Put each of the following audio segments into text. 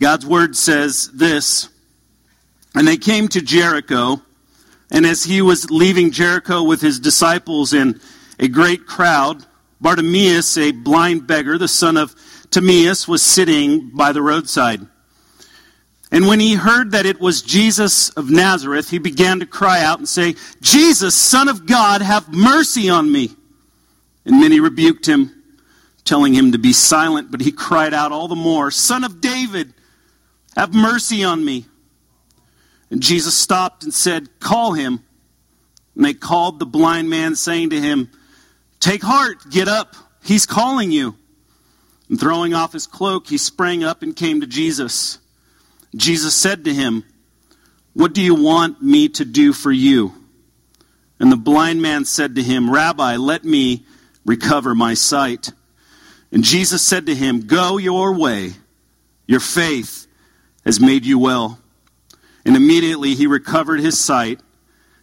God's word says this And they came to Jericho, and as he was leaving Jericho with his disciples and a great crowd, Bartimaeus, a blind beggar, the son of Timaeus, was sitting by the roadside. And when he heard that it was Jesus of Nazareth, he began to cry out and say, Jesus, Son of God, have mercy on me. And many rebuked him, telling him to be silent, but he cried out all the more, Son of David, have mercy on me. And Jesus stopped and said, Call him. And they called the blind man, saying to him, Take heart, get up, he's calling you. And throwing off his cloak, he sprang up and came to Jesus. Jesus said to him, What do you want me to do for you? And the blind man said to him, Rabbi, let me recover my sight. And Jesus said to him, Go your way. Your faith has made you well. And immediately he recovered his sight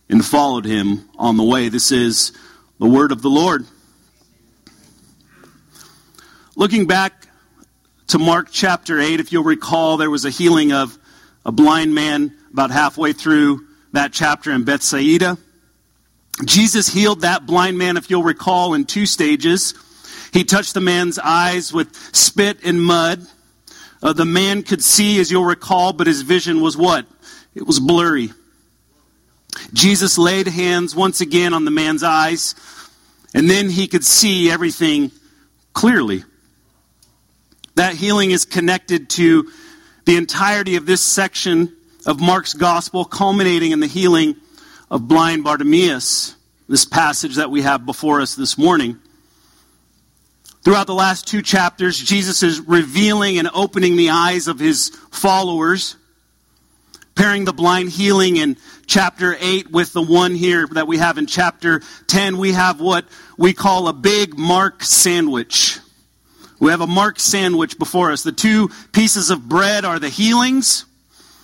and followed him on the way. This is the word of the Lord. Looking back to Mark chapter 8, if you'll recall, there was a healing of a blind man about halfway through that chapter in Bethsaida. Jesus healed that blind man, if you'll recall, in two stages. He touched the man's eyes with spit and mud. Uh, the man could see, as you'll recall, but his vision was what? It was blurry. Jesus laid hands once again on the man's eyes, and then he could see everything clearly. That healing is connected to the entirety of this section of Mark's gospel, culminating in the healing of blind Bartimaeus, this passage that we have before us this morning. Throughout the last two chapters, Jesus is revealing and opening the eyes of his followers, pairing the blind healing in chapter 8 with the one here that we have in chapter 10. We have what we call a big Mark sandwich. We have a Mark sandwich before us. The two pieces of bread are the healings,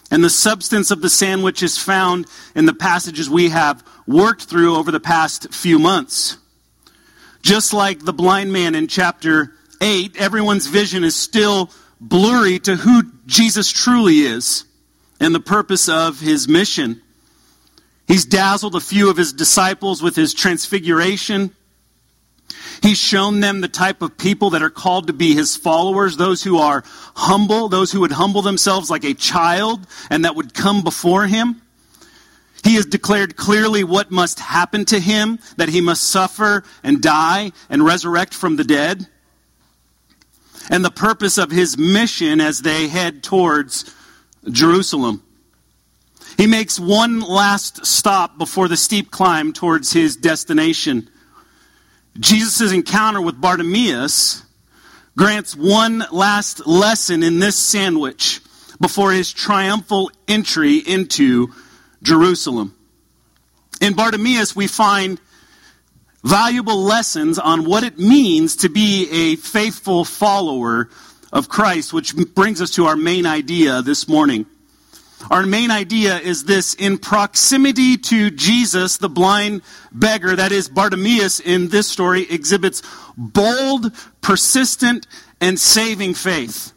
and the substance of the sandwich is found in the passages we have worked through over the past few months. Just like the blind man in chapter 8, everyone's vision is still blurry to who Jesus truly is and the purpose of his mission. He's dazzled a few of his disciples with his transfiguration. He's shown them the type of people that are called to be his followers, those who are humble, those who would humble themselves like a child and that would come before him. He has declared clearly what must happen to him, that he must suffer and die and resurrect from the dead. And the purpose of his mission as they head towards Jerusalem. He makes one last stop before the steep climb towards his destination. Jesus' encounter with Bartimaeus grants one last lesson in this sandwich before his triumphal entry into Jerusalem. In Bartimaeus, we find valuable lessons on what it means to be a faithful follower of Christ, which brings us to our main idea this morning. Our main idea is this in proximity to Jesus, the blind beggar, that is Bartimaeus in this story, exhibits bold, persistent, and saving faith.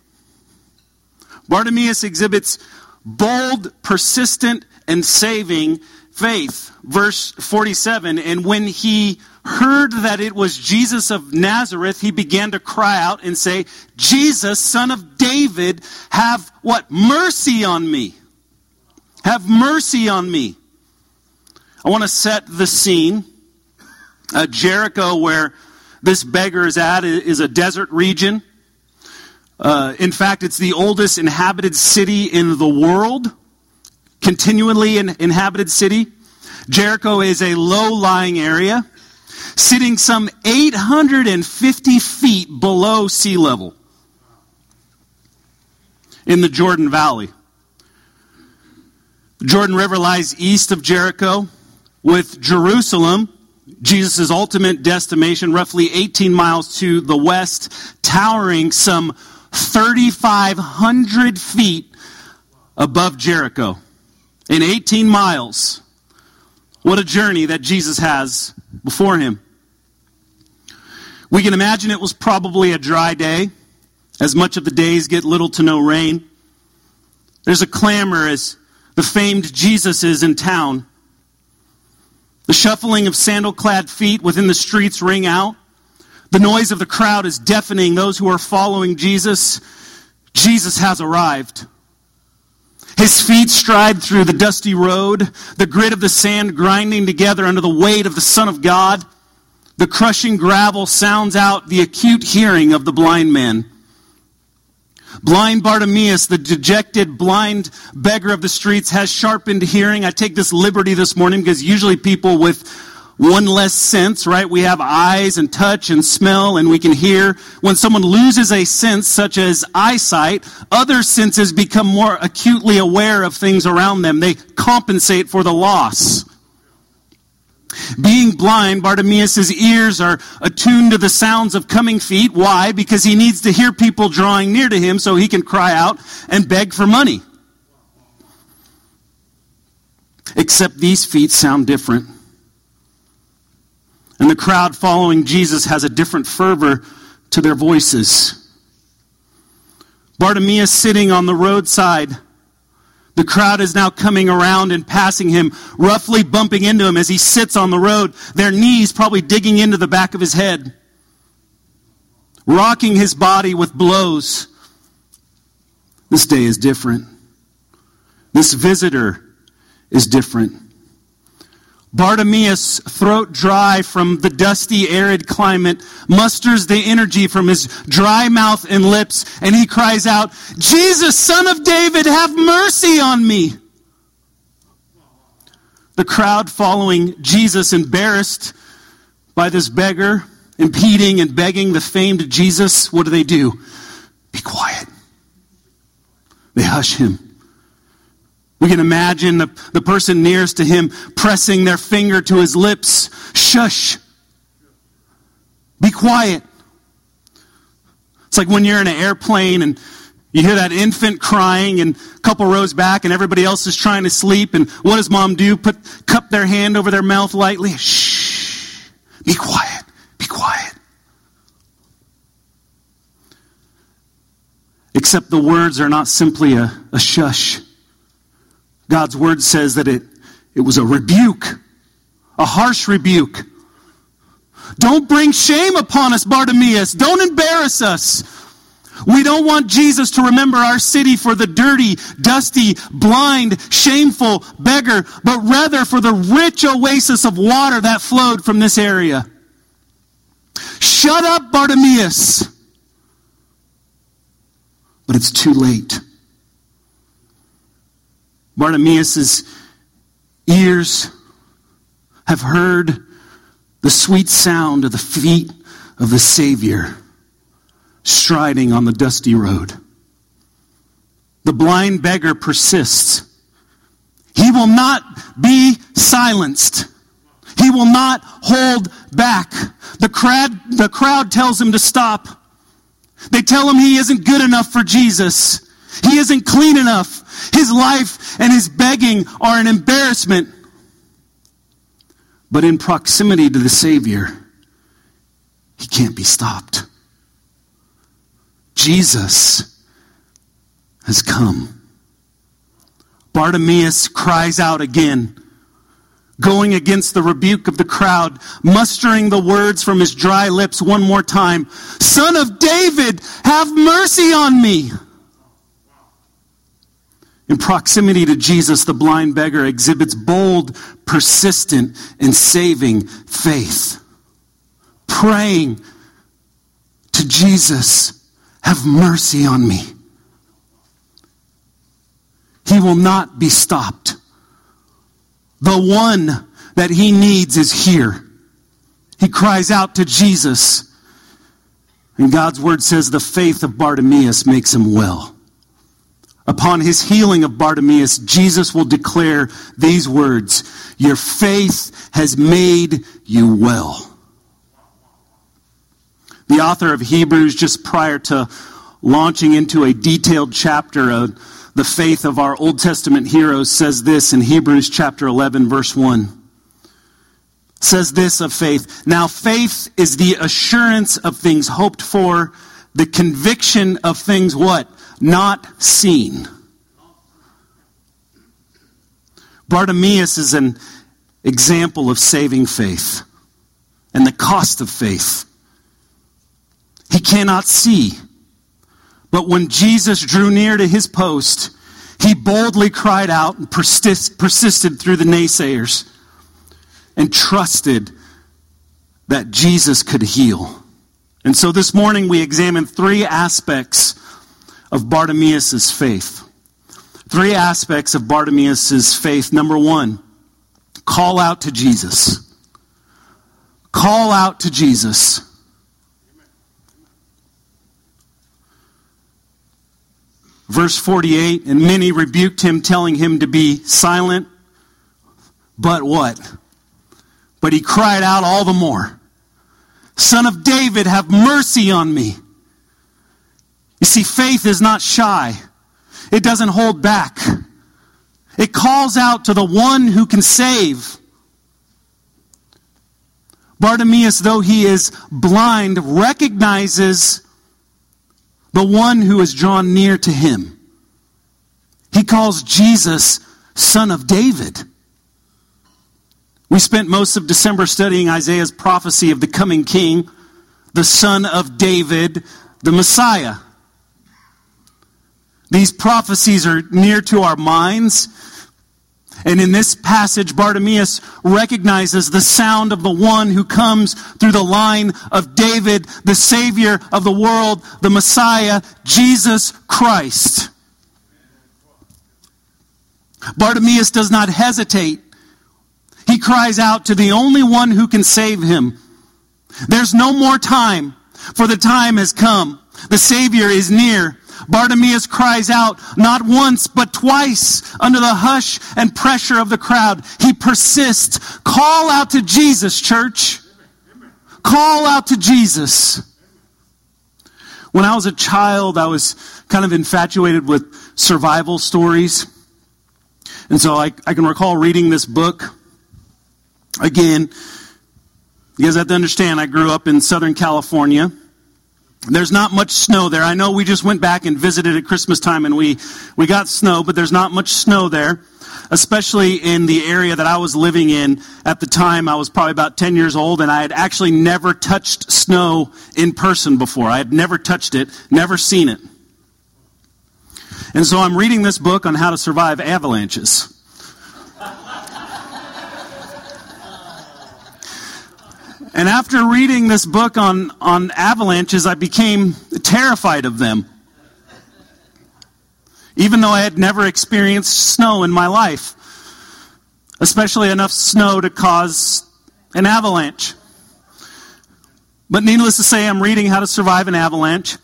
Bartimaeus exhibits bold, persistent, and saving faith. Verse 47 And when he heard that it was Jesus of Nazareth, he began to cry out and say, Jesus, son of David, have what? Mercy on me. Have mercy on me. I want to set the scene. Uh, Jericho, where this beggar is at, is a desert region. Uh, in fact, it's the oldest inhabited city in the world, continually in, inhabited city. Jericho is a low lying area, sitting some 850 feet below sea level in the Jordan Valley. The Jordan River lies east of Jericho, with Jerusalem, Jesus' ultimate destination, roughly 18 miles to the west, towering some 3,500 feet above Jericho. In 18 miles. What a journey that Jesus has before him. We can imagine it was probably a dry day, as much of the days get little to no rain. There's a clamor as the famed Jesus is in town. The shuffling of sandal clad feet within the streets ring out. The noise of the crowd is deafening those who are following Jesus. Jesus has arrived. His feet stride through the dusty road, the grit of the sand grinding together under the weight of the Son of God. The crushing gravel sounds out the acute hearing of the blind man. Blind Bartimaeus, the dejected blind beggar of the streets, has sharpened hearing. I take this liberty this morning because usually people with one less sense, right? We have eyes and touch and smell and we can hear. When someone loses a sense such as eyesight, other senses become more acutely aware of things around them. They compensate for the loss. Being blind, Bartimaeus' ears are attuned to the sounds of coming feet. Why? Because he needs to hear people drawing near to him so he can cry out and beg for money. Except these feet sound different. And the crowd following Jesus has a different fervor to their voices. Bartimaeus sitting on the roadside the crowd is now coming around and passing him, roughly bumping into him as he sits on the road, their knees probably digging into the back of his head, rocking his body with blows. This day is different. This visitor is different. Bartimaeus, throat dry from the dusty, arid climate, musters the energy from his dry mouth and lips, and he cries out, Jesus, son of David, have mercy on me. The crowd following Jesus, embarrassed by this beggar, impeding and begging the famed Jesus, what do they do? Be quiet. They hush him. We can imagine the, the person nearest to him pressing their finger to his lips. Shush. Be quiet. It's like when you're in an airplane and you hear that infant crying and a couple rows back and everybody else is trying to sleep. And what does mom do? Put, cup their hand over their mouth lightly. Shh. Be quiet. Be quiet. Except the words are not simply a, a shush. God's word says that it, it was a rebuke, a harsh rebuke. Don't bring shame upon us, Bartimaeus. Don't embarrass us. We don't want Jesus to remember our city for the dirty, dusty, blind, shameful beggar, but rather for the rich oasis of water that flowed from this area. Shut up, Bartimaeus. But it's too late. Bartimaeus' ears have heard the sweet sound of the feet of the Savior striding on the dusty road. The blind beggar persists. He will not be silenced. He will not hold back. The crowd, the crowd tells him to stop. They tell him he isn't good enough for Jesus. He isn't clean enough. His life and his begging are an embarrassment. But in proximity to the Savior, he can't be stopped. Jesus has come. Bartimaeus cries out again, going against the rebuke of the crowd, mustering the words from his dry lips one more time Son of David, have mercy on me. In proximity to Jesus, the blind beggar exhibits bold, persistent, and saving faith. Praying to Jesus, have mercy on me. He will not be stopped. The one that he needs is here. He cries out to Jesus. And God's word says the faith of Bartimaeus makes him well. Upon his healing of Bartimaeus, Jesus will declare these words Your faith has made you well. The author of Hebrews, just prior to launching into a detailed chapter of the faith of our Old Testament heroes, says this in Hebrews chapter 11, verse 1 says this of faith. Now, faith is the assurance of things hoped for, the conviction of things what? Not seen. Bartimaeus is an example of saving faith and the cost of faith. He cannot see. But when Jesus drew near to his post, he boldly cried out and persist, persisted through the naysayers and trusted that Jesus could heal. And so this morning we examine three aspects of Bartimaeus' faith. Three aspects of Bartimaeus' faith. Number one, call out to Jesus. Call out to Jesus. Verse 48 And many rebuked him, telling him to be silent. But what? But he cried out all the more Son of David, have mercy on me. You see, faith is not shy. It doesn't hold back. It calls out to the one who can save. Bartimaeus, though he is blind, recognizes the one who is drawn near to him. He calls Jesus son of David. We spent most of December studying Isaiah's prophecy of the coming king, the son of David, the Messiah. These prophecies are near to our minds. And in this passage, Bartimaeus recognizes the sound of the one who comes through the line of David, the Savior of the world, the Messiah, Jesus Christ. Bartimaeus does not hesitate. He cries out to the only one who can save him. There's no more time, for the time has come. The Savior is near. Bartimaeus cries out not once, but twice under the hush and pressure of the crowd. He persists. Call out to Jesus, church. Call out to Jesus. When I was a child, I was kind of infatuated with survival stories. And so I, I can recall reading this book again. You guys have to understand, I grew up in Southern California. There's not much snow there. I know we just went back and visited at Christmas time and we, we got snow, but there's not much snow there, especially in the area that I was living in at the time. I was probably about 10 years old and I had actually never touched snow in person before. I had never touched it, never seen it. And so I'm reading this book on how to survive avalanches. And after reading this book on, on avalanches, I became terrified of them. Even though I had never experienced snow in my life, especially enough snow to cause an avalanche. But needless to say, I'm reading How to Survive an Avalanche.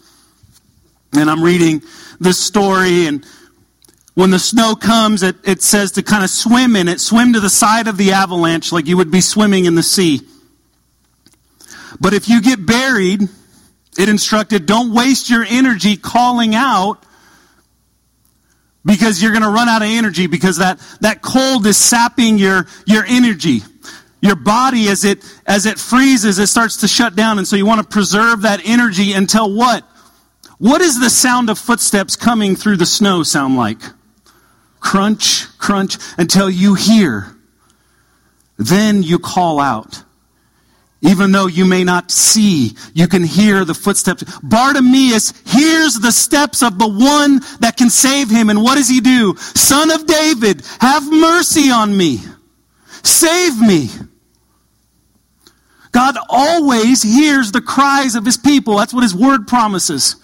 And I'm reading this story. And when the snow comes, it, it says to kind of swim in it, swim to the side of the avalanche like you would be swimming in the sea. But if you get buried, it instructed don't waste your energy calling out because you're going to run out of energy because that, that cold is sapping your, your energy. Your body, as it, as it freezes, it starts to shut down. And so you want to preserve that energy until what? What does the sound of footsteps coming through the snow sound like? Crunch, crunch, until you hear. Then you call out. Even though you may not see, you can hear the footsteps. Bartimaeus hears the steps of the one that can save him. And what does he do? Son of David, have mercy on me. Save me. God always hears the cries of his people. That's what his word promises.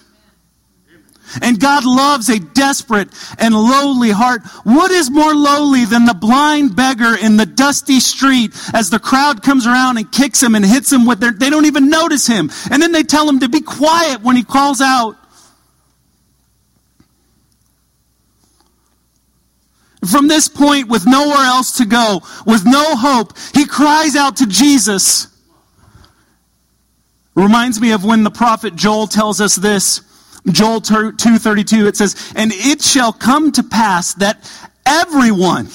And God loves a desperate and lowly heart. What is more lowly than the blind beggar in the dusty street as the crowd comes around and kicks him and hits him with their, they don't even notice him. And then they tell him to be quiet when he calls out. From this point, with nowhere else to go, with no hope, he cries out to Jesus. Reminds me of when the prophet Joel tells us this. Joel 2:32 it says, "And it shall come to pass that everyone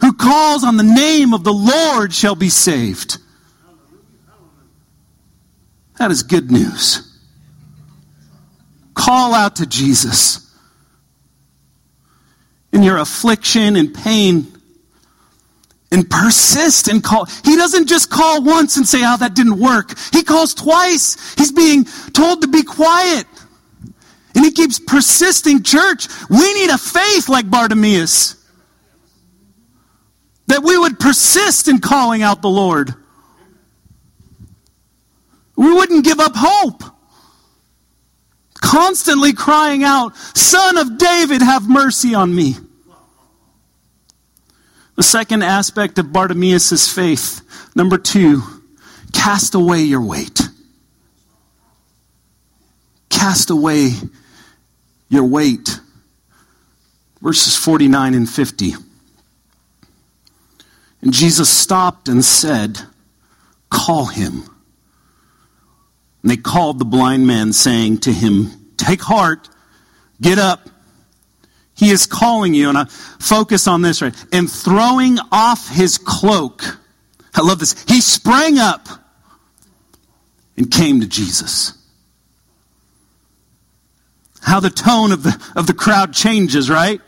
who calls on the name of the Lord shall be saved." That is good news. Call out to Jesus. in your affliction and pain and persist and call. He doesn't just call once and say, oh, that didn't work. He calls twice. He's being told to be quiet. And he keeps persisting. Church, we need a faith like Bartimaeus. That we would persist in calling out the Lord. We wouldn't give up hope. Constantly crying out, Son of David, have mercy on me. The second aspect of Bartimaeus' faith, number two, cast away your weight. Cast away your weight. Verses 49 and 50. And Jesus stopped and said, Call him. And they called the blind man, saying to him, Take heart, get up. He is calling you, and I focus on this right. And throwing off his cloak. I love this. He sprang up and came to Jesus. How the tone of the, of the crowd changes, right?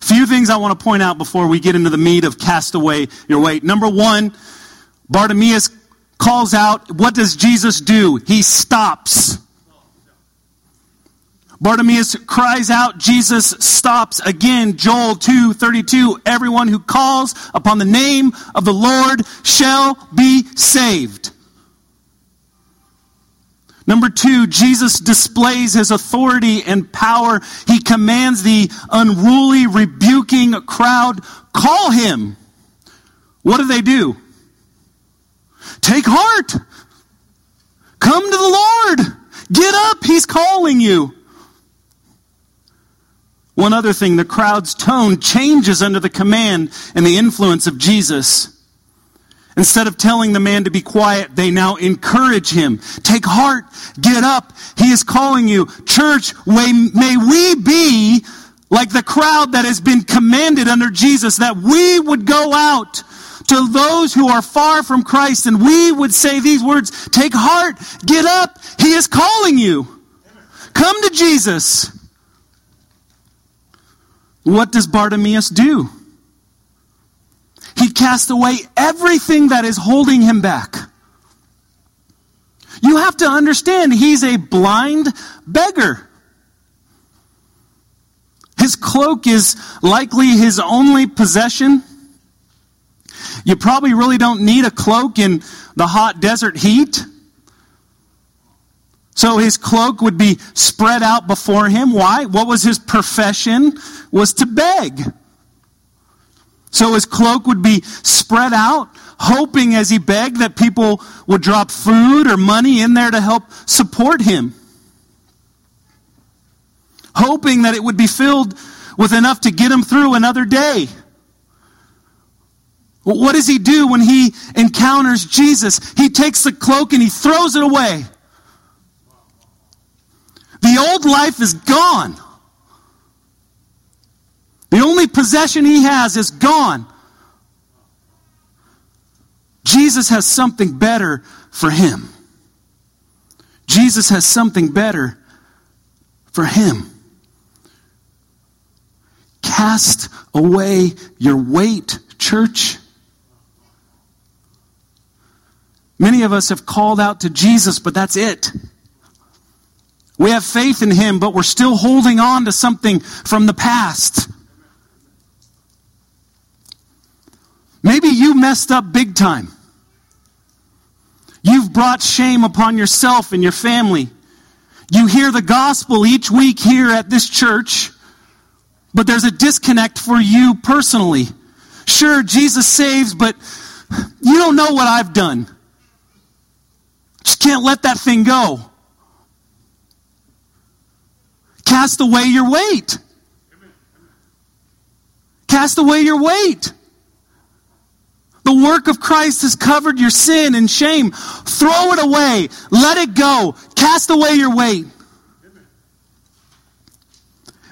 Few things I want to point out before we get into the meat of cast away your weight. Number one, Bartimaeus calls out, what does Jesus do? He stops. Bartimaeus cries out, Jesus stops again. Joel 2:32, everyone who calls upon the name of the Lord shall be saved. Number two, Jesus displays his authority and power. He commands the unruly, rebuking crowd, call him. What do they do? Take heart. Come to the Lord. Get up. He's calling you. One other thing, the crowd's tone changes under the command and the influence of Jesus. Instead of telling the man to be quiet, they now encourage him. Take heart, get up. He is calling you. Church, may we be like the crowd that has been commanded under Jesus, that we would go out to those who are far from Christ and we would say these words, take heart, get up. He is calling you. Come to Jesus. What does Bartimaeus do? He cast away everything that is holding him back. You have to understand, he's a blind beggar. His cloak is likely his only possession. You probably really don't need a cloak in the hot desert heat. So his cloak would be spread out before him. Why? What was his profession? Was to beg. So his cloak would be spread out, hoping as he begged that people would drop food or money in there to help support him. Hoping that it would be filled with enough to get him through another day. What does he do when he encounters Jesus? He takes the cloak and he throws it away. The old life is gone. The only possession he has is gone. Jesus has something better for him. Jesus has something better for him. Cast away your weight, church. Many of us have called out to Jesus, but that's it. We have faith in Him, but we're still holding on to something from the past. Maybe you messed up big time. You've brought shame upon yourself and your family. You hear the gospel each week here at this church, but there's a disconnect for you personally. Sure, Jesus saves, but you don't know what I've done. Just can't let that thing go. Cast away your weight. Cast away your weight. The work of Christ has covered your sin and shame. Throw it away. Let it go. Cast away your weight.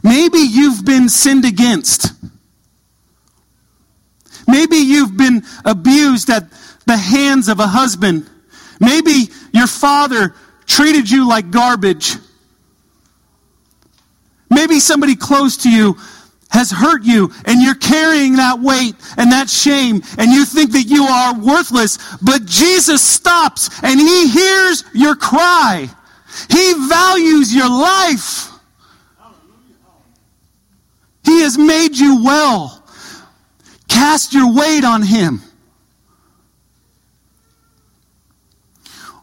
Maybe you've been sinned against. Maybe you've been abused at the hands of a husband. Maybe your father treated you like garbage. Maybe somebody close to you has hurt you and you're carrying that weight and that shame and you think that you are worthless, but Jesus stops and he hears your cry. He values your life. He has made you well. Cast your weight on him.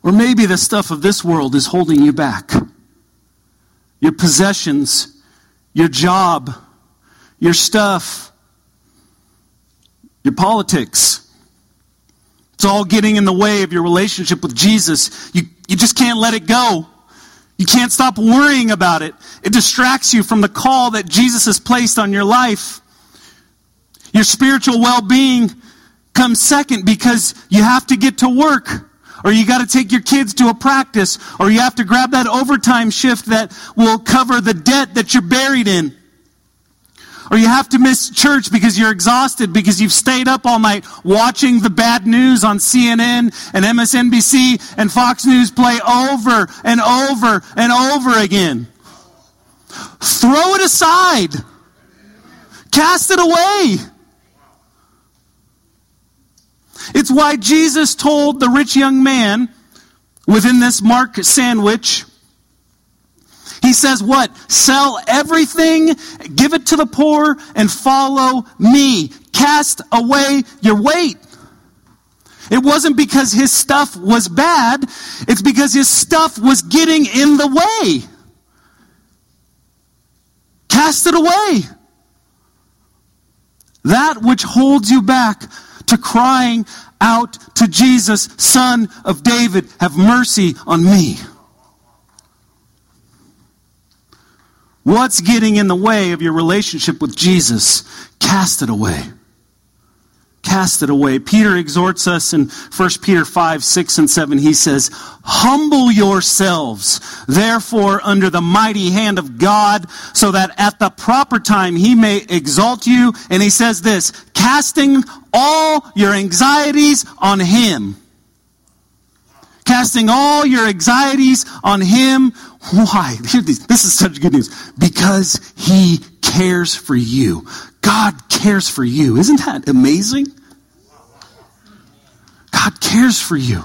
Or maybe the stuff of this world is holding you back. Your possessions, your job, your stuff, your politics. It's all getting in the way of your relationship with Jesus. You, you just can't let it go. You can't stop worrying about it. It distracts you from the call that Jesus has placed on your life. Your spiritual well being comes second because you have to get to work, or you got to take your kids to a practice, or you have to grab that overtime shift that will cover the debt that you're buried in. Or you have to miss church because you're exhausted because you've stayed up all night watching the bad news on CNN and MSNBC and Fox News play over and over and over again. Throw it aside. Cast it away. Why Jesus told the rich young man within this Mark sandwich, he says, What? Sell everything, give it to the poor, and follow me. Cast away your weight. It wasn't because his stuff was bad, it's because his stuff was getting in the way. Cast it away. That which holds you back to crying out to Jesus, Son of David, have mercy on me. What's getting in the way of your relationship with Jesus? Cast it away. Cast it away. Peter exhorts us in 1 Peter 5, 6, and 7. He says, Humble yourselves, therefore, under the mighty hand of God, so that at the proper time he may exalt you. And he says this, casting all your anxieties on him. Casting all your anxieties on him. Why? This is such good news. Because he cares for you. God cares for you. Isn't that amazing? God cares for you.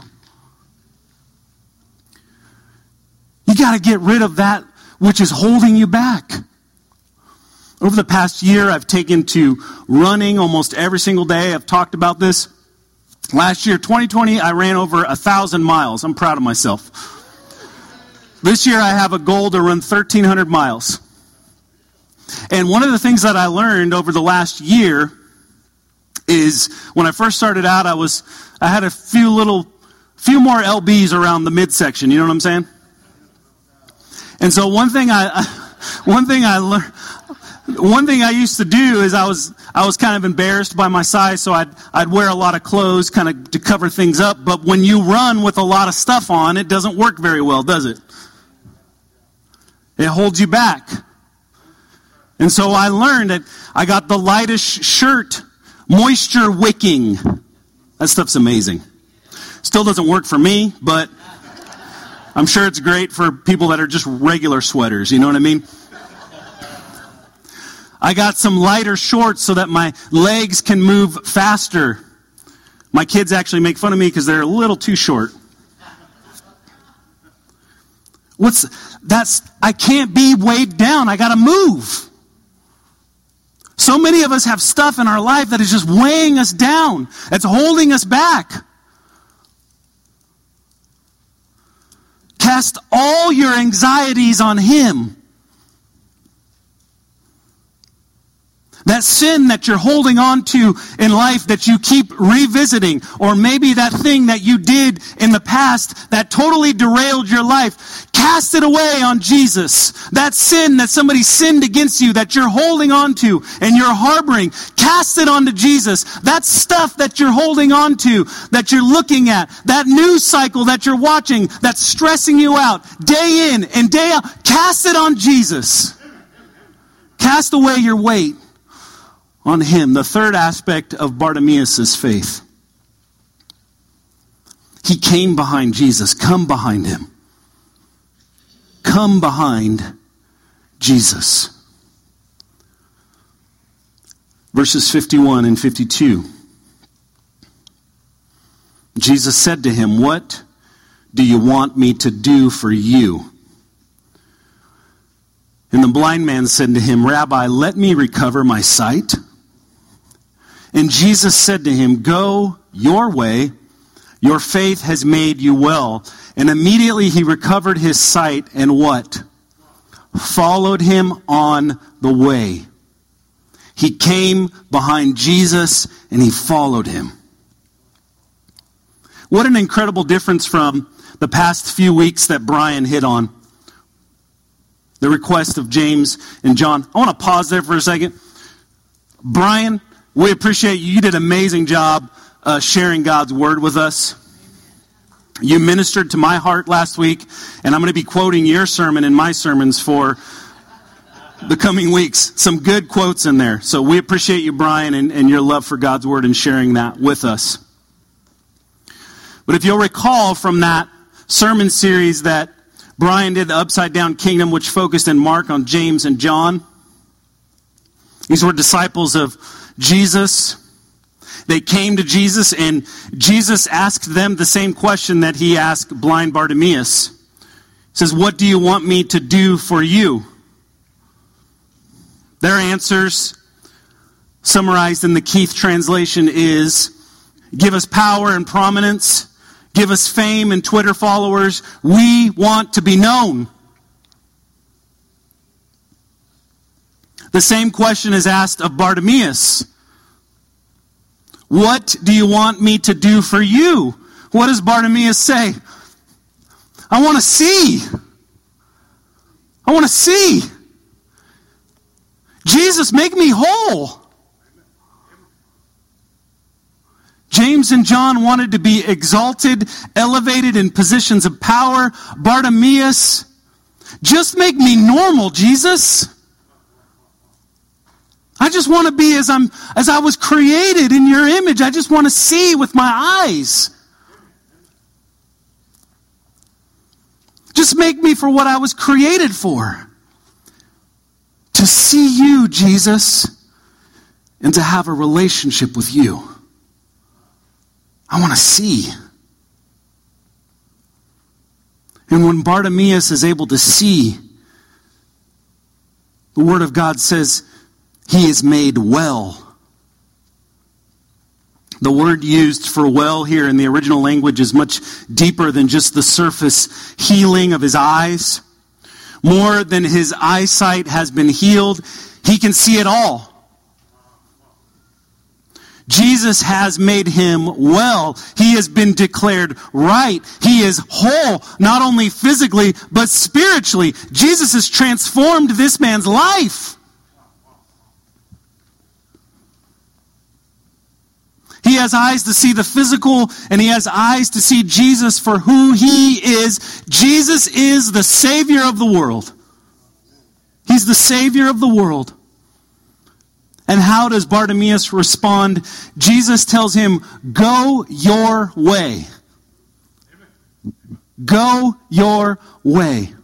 You got to get rid of that which is holding you back. Over the past year, I've taken to running almost every single day. I've talked about this. Last year, 2020, I ran over a thousand miles. I'm proud of myself. This year, I have a goal to run 1,300 miles. And one of the things that I learned over the last year is when I first started out, I was I had a few little, few more lbs around the midsection. You know what I'm saying? And so one thing I, one thing I learned, one thing I used to do is I was I was kind of embarrassed by my size, so I'd I'd wear a lot of clothes kind of to cover things up. But when you run with a lot of stuff on, it doesn't work very well, does it? It holds you back. And so I learned that I got the lightest shirt, moisture wicking. That stuff's amazing. Still doesn't work for me, but I'm sure it's great for people that are just regular sweaters. You know what I mean? I got some lighter shorts so that my legs can move faster. My kids actually make fun of me because they're a little too short. What's that's I can't be weighed down. I got to move. So many of us have stuff in our life that is just weighing us down. It's holding us back. Cast all your anxieties on him That sin that you're holding on to in life that you keep revisiting, or maybe that thing that you did in the past that totally derailed your life, cast it away on Jesus. That sin that somebody sinned against you that you're holding on to and you're harboring, cast it onto Jesus. That stuff that you're holding on to, that you're looking at, that news cycle that you're watching that's stressing you out day in and day out, cast it on Jesus. Cast away your weight on him. The third aspect of Bartimaeus' faith. He came behind Jesus. Come behind him. Come behind Jesus. verses 51 and 52. Jesus said to him, What do you want me to do for you? And the blind man said to him, Rabbi, let me recover my sight. And Jesus said to him, Go your way, your faith has made you well. And immediately he recovered his sight and what? Followed him on the way. He came behind Jesus and he followed him. What an incredible difference from the past few weeks that Brian hit on. The request of James and John. I want to pause there for a second. Brian, we appreciate you. You did an amazing job uh, sharing God's word with us. You ministered to my heart last week, and I'm going to be quoting your sermon in my sermons for the coming weeks. Some good quotes in there. So we appreciate you, Brian, and, and your love for God's word and sharing that with us. But if you'll recall from that sermon series that Brian did, the Upside Down Kingdom, which focused in Mark on James and John, these were disciples of Jesus. They came to Jesus, and Jesus asked them the same question that he asked blind Bartimaeus. He says, What do you want me to do for you? Their answers, summarized in the Keith translation, is give us power and prominence, give us fame and Twitter followers. We want to be known. The same question is asked of Bartimaeus. What do you want me to do for you? What does Bartimaeus say? I want to see. I want to see. Jesus, make me whole. James and John wanted to be exalted, elevated in positions of power. Bartimaeus, just make me normal, Jesus. I just want to be as I'm as I was created in your image. I just want to see with my eyes. Just make me for what I was created for. To see you, Jesus, and to have a relationship with you. I want to see. And when Bartimaeus is able to see, the Word of God says he is made well. The word used for well here in the original language is much deeper than just the surface healing of his eyes. More than his eyesight has been healed, he can see it all. Jesus has made him well. He has been declared right. He is whole, not only physically, but spiritually. Jesus has transformed this man's life. He has eyes to see the physical and he has eyes to see Jesus for who he is. Jesus is the Savior of the world. He's the Savior of the world. And how does Bartimaeus respond? Jesus tells him, Go your way. Go your way.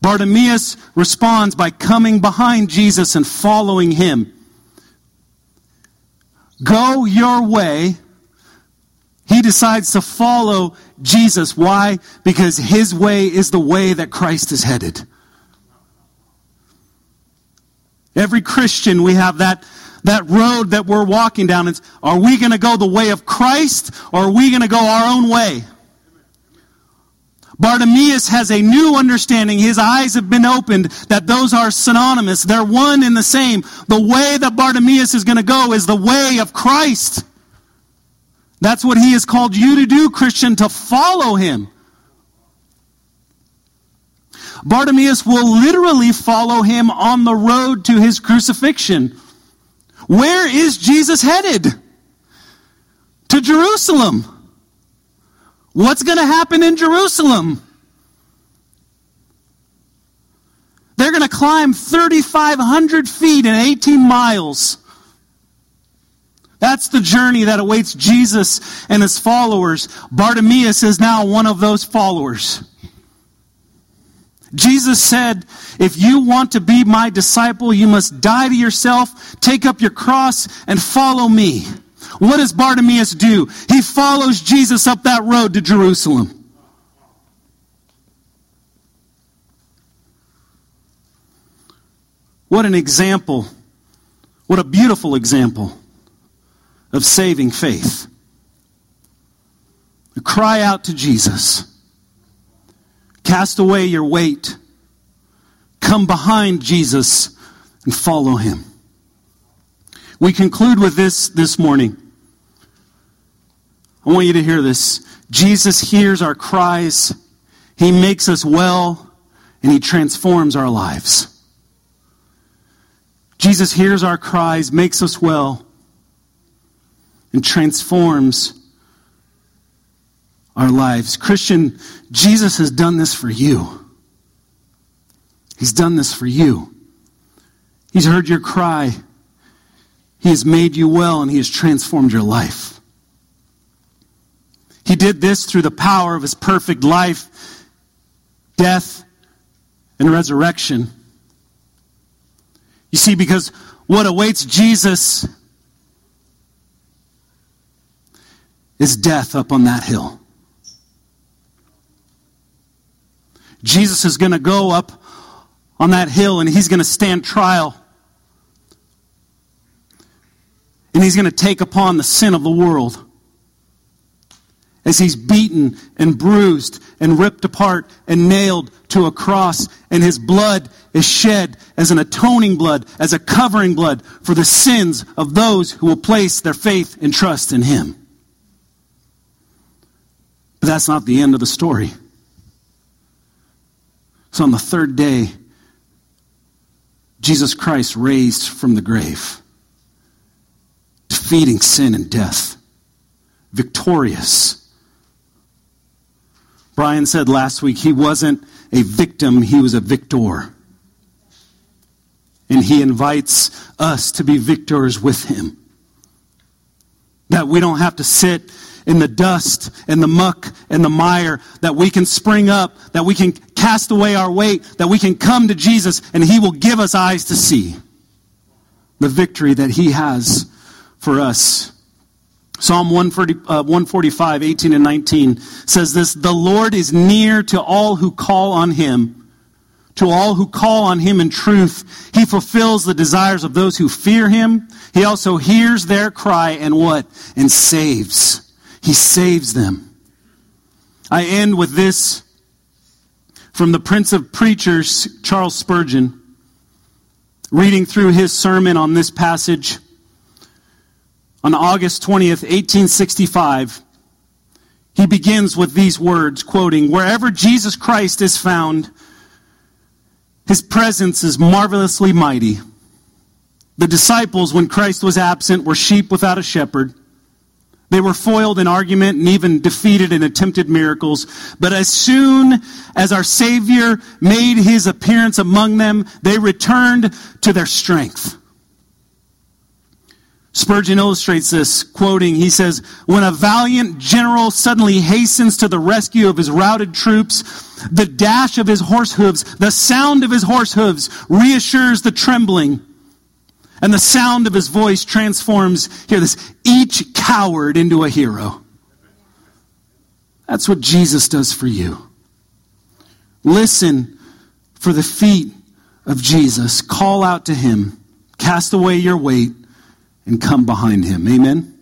Bartimaeus responds by coming behind Jesus and following him. Go your way. He decides to follow Jesus. Why? Because his way is the way that Christ is headed. Every Christian, we have that, that road that we're walking down. It's, are we going to go the way of Christ or are we going to go our own way? Bartimaeus has a new understanding. His eyes have been opened that those are synonymous. They're one and the same. The way that Bartimaeus is going to go is the way of Christ. That's what he has called you to do, Christian, to follow him. Bartimaeus will literally follow him on the road to his crucifixion. Where is Jesus headed? To Jerusalem. What's going to happen in Jerusalem? They're going to climb 3,500 feet in 18 miles. That's the journey that awaits Jesus and his followers. Bartimaeus is now one of those followers. Jesus said, if you want to be my disciple, you must die to yourself, take up your cross, and follow me. What does Bartimaeus do? He follows Jesus up that road to Jerusalem. What an example. What a beautiful example of saving faith. You Cry out to Jesus. Cast away your weight. Come behind Jesus and follow him. We conclude with this this morning. I want you to hear this. Jesus hears our cries, he makes us well, and he transforms our lives. Jesus hears our cries, makes us well, and transforms our lives. Christian, Jesus has done this for you. He's done this for you. He's heard your cry. He has made you well and he has transformed your life. He did this through the power of his perfect life, death, and resurrection. You see, because what awaits Jesus is death up on that hill. Jesus is going to go up on that hill and he's going to stand trial. And he's going to take upon the sin of the world. As he's beaten and bruised and ripped apart and nailed to a cross, and his blood is shed as an atoning blood, as a covering blood for the sins of those who will place their faith and trust in him. But that's not the end of the story. So on the third day, Jesus Christ raised from the grave, defeating sin and death, victorious. Brian said last week he wasn't a victim, he was a victor. And he invites us to be victors with him. That we don't have to sit in the dust and the muck and the mire, that we can spring up, that we can cast away our weight, that we can come to Jesus and He will give us eyes to see the victory that He has for us. Psalm 140, uh, 145, 18 and 19 says this The Lord is near to all who call on Him. To all who call on Him in truth, He fulfills the desires of those who fear Him. He also hears their cry and what? And saves. He saves them. I end with this from the Prince of Preachers, Charles Spurgeon, reading through his sermon on this passage on August 20th, 1865. He begins with these words, quoting, Wherever Jesus Christ is found, his presence is marvelously mighty. The disciples, when Christ was absent, were sheep without a shepherd. They were foiled in argument and even defeated in attempted miracles. But as soon as our Savior made his appearance among them, they returned to their strength. Spurgeon illustrates this, quoting, he says, When a valiant general suddenly hastens to the rescue of his routed troops, the dash of his horse hooves, the sound of his horse hooves reassures the trembling and the sound of his voice transforms, hear this, each coward into a hero. That's what Jesus does for you. Listen for the feet of Jesus. Call out to him. Cast away your weight and come behind him. Amen.